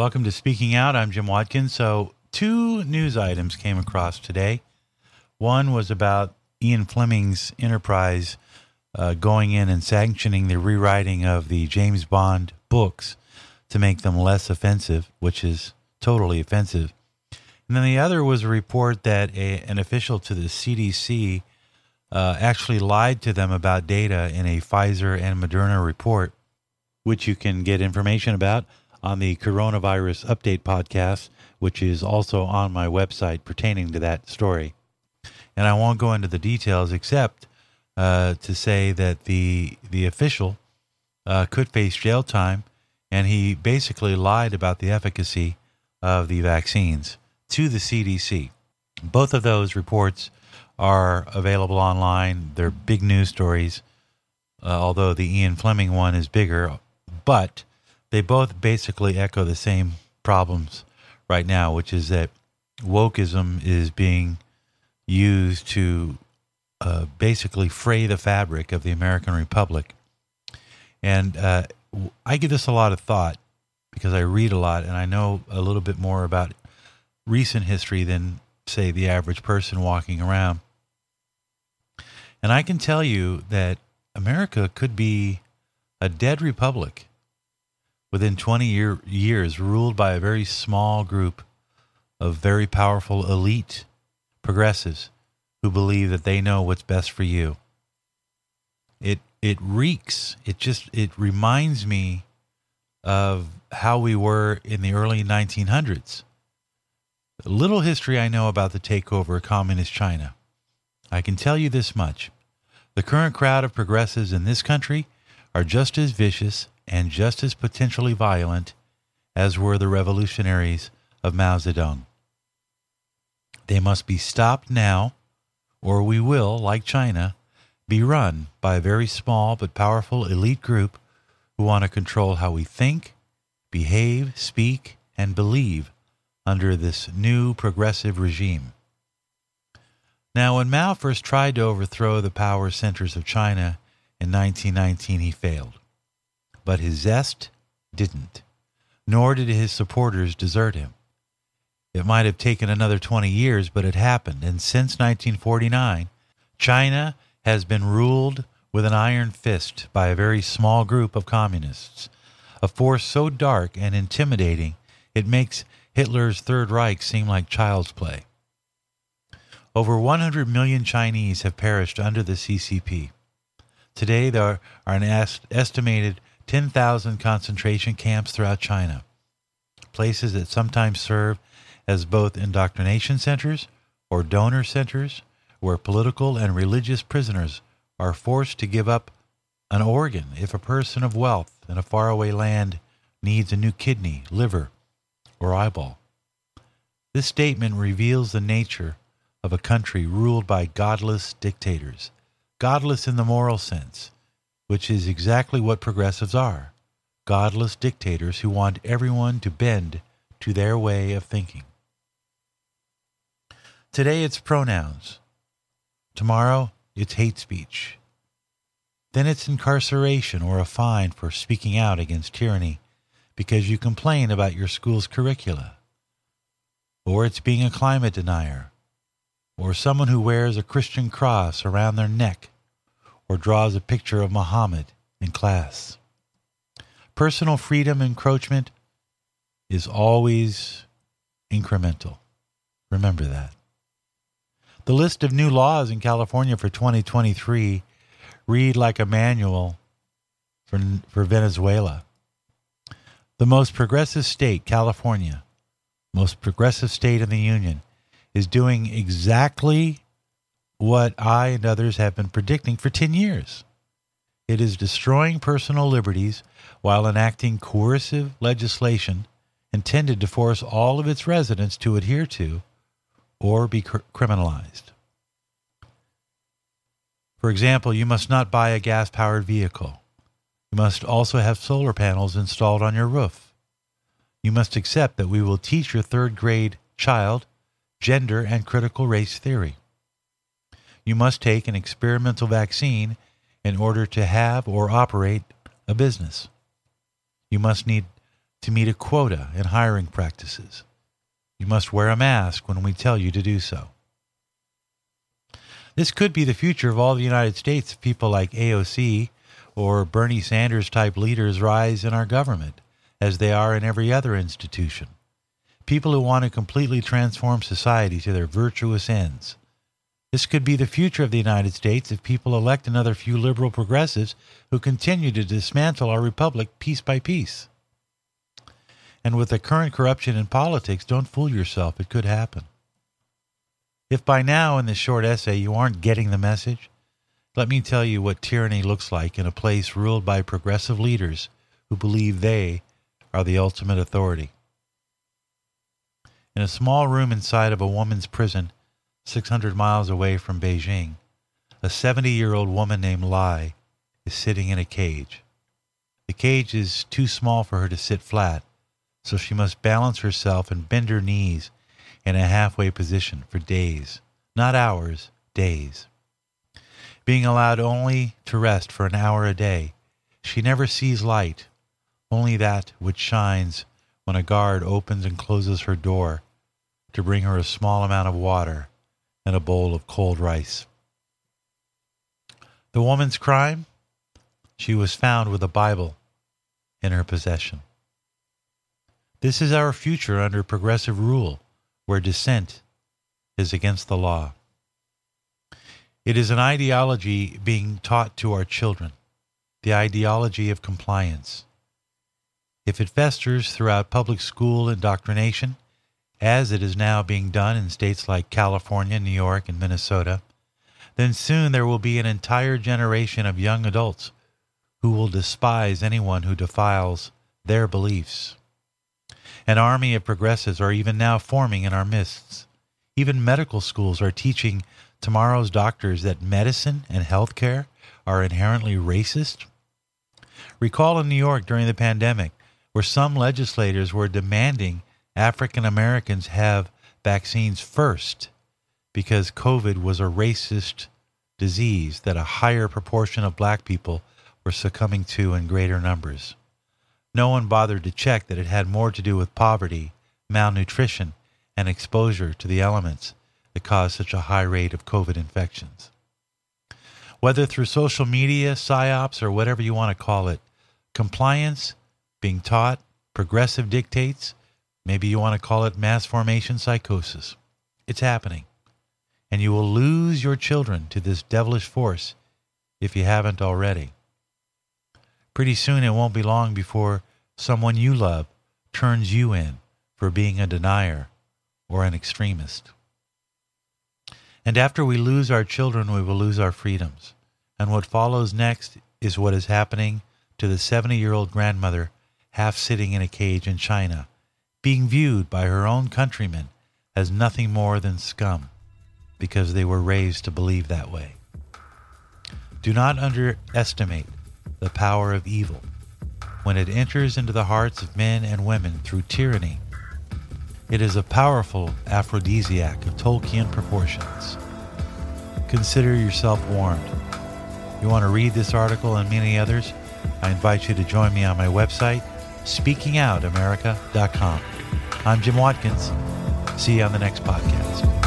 Welcome to Speaking Out. I'm Jim Watkins. So, two news items came across today. One was about Ian Fleming's Enterprise uh, going in and sanctioning the rewriting of the James Bond books to make them less offensive, which is totally offensive. And then the other was a report that a, an official to the CDC uh, actually lied to them about data in a Pfizer and Moderna report, which you can get information about on the Coronavirus Update podcast, which is also on my website pertaining to that story. And I won't go into the details except uh, to say that the the official uh, could face jail time, and he basically lied about the efficacy of the vaccines to the CDC. Both of those reports are available online. They're big news stories, uh, although the Ian Fleming one is bigger, but they both basically echo the same problems right now, which is that wokeism is being used to uh, basically fray the fabric of the American Republic. And uh, I give this a lot of thought because I read a lot and I know a little bit more about recent history than, say, the average person walking around. And I can tell you that America could be a dead republic within 20 year, years, ruled by a very small group of very powerful elite progressives who believe that they know what's best for you. It it reeks. It just it reminds me of how we were in the early 1900s. little history I know about the takeover of communist China. I can tell you this much. The current crowd of progressives in this country are just as vicious and just as potentially violent as were the revolutionaries of Mao Zedong. They must be stopped now or we will, like China, be run by a very small but powerful elite group who want to control how we think, behave, speak, and believe under this new progressive regime. Now, when Mao first tried to overthrow the power centers of China in 1919, he failed. But his zest didn't, nor did his supporters desert him. It might have taken another 20 years, but it happened. And since 1949, China has been ruled with an iron fist by a very small group of communists, a force so dark and intimidating it makes Hitler's Third Reich seem like child's play. Over 100 million Chinese have perished under the CCP. Today, there are an estimated 10,000 concentration camps throughout China, places that sometimes serve as both indoctrination centers or donor centers where political and religious prisoners are forced to give up an organ if a person of wealth in a faraway land needs a new kidney, liver, or eyeball. This statement reveals the nature of a country ruled by godless dictators, godless in the moral sense, which is exactly what progressives are godless dictators who want everyone to bend to their way of thinking. Today it's pronouns. Tomorrow it's hate speech. Then it's incarceration or a fine for speaking out against tyranny because you complain about your school's curricula. Or it's being a climate denier, or someone who wears a Christian cross around their neck, or draws a picture of Muhammad in class. Personal freedom encroachment is always incremental. Remember that. The list of new laws in California for 2023 read like a manual for, for Venezuela. The most progressive state, California, most progressive state in the Union, is doing exactly what I and others have been predicting for 10 years. It is destroying personal liberties while enacting coercive legislation intended to force all of its residents to adhere to or be cr- criminalized. For example, you must not buy a gas powered vehicle. You must also have solar panels installed on your roof. You must accept that we will teach your third grade child gender and critical race theory. You must take an experimental vaccine in order to have or operate a business. You must need to meet a quota in hiring practices. You must wear a mask when we tell you to do so. This could be the future of all the United States if people like AOC or Bernie Sanders type leaders rise in our government, as they are in every other institution. People who want to completely transform society to their virtuous ends. This could be the future of the United States if people elect another few liberal progressives who continue to dismantle our republic piece by piece. And with the current corruption in politics, don't fool yourself, it could happen. If by now in this short essay you aren't getting the message, let me tell you what tyranny looks like in a place ruled by progressive leaders who believe they are the ultimate authority. In a small room inside of a woman's prison, 600 miles away from Beijing, a 70 year old woman named Lai is sitting in a cage. The cage is too small for her to sit flat, so she must balance herself and bend her knees in a halfway position for days, not hours, days. Being allowed only to rest for an hour a day, she never sees light, only that which shines when a guard opens and closes her door to bring her a small amount of water and a bowl of cold rice. The woman's crime? She was found with a Bible in her possession. This is our future under progressive rule, where dissent is against the law. It is an ideology being taught to our children, the ideology of compliance. If it festers throughout public school indoctrination, as it is now being done in states like California, New York, and Minnesota, then soon there will be an entire generation of young adults who will despise anyone who defiles their beliefs. An army of progressives are even now forming in our midst. Even medical schools are teaching tomorrow's doctors that medicine and healthcare are inherently racist. Recall in New York during the pandemic, where some legislators were demanding African Americans have vaccines first because COVID was a racist disease that a higher proportion of black people were succumbing to in greater numbers. No one bothered to check that it had more to do with poverty, malnutrition, and exposure to the elements that caused such a high rate of COVID infections. Whether through social media, psyops, or whatever you want to call it, compliance, being taught, progressive dictates, maybe you want to call it mass formation psychosis. It's happening. And you will lose your children to this devilish force if you haven't already. Pretty soon it won't be long before someone you love turns you in for being a denier or an extremist. And after we lose our children, we will lose our freedoms. And what follows next is what is happening to the 70 year old grandmother half sitting in a cage in China, being viewed by her own countrymen as nothing more than scum because they were raised to believe that way. Do not underestimate the power of evil when it enters into the hearts of men and women through tyranny. It is a powerful aphrodisiac of Tolkien proportions. Consider yourself warned. You want to read this article and many others? I invite you to join me on my website, speakingoutamerica.com. I'm Jim Watkins. See you on the next podcast.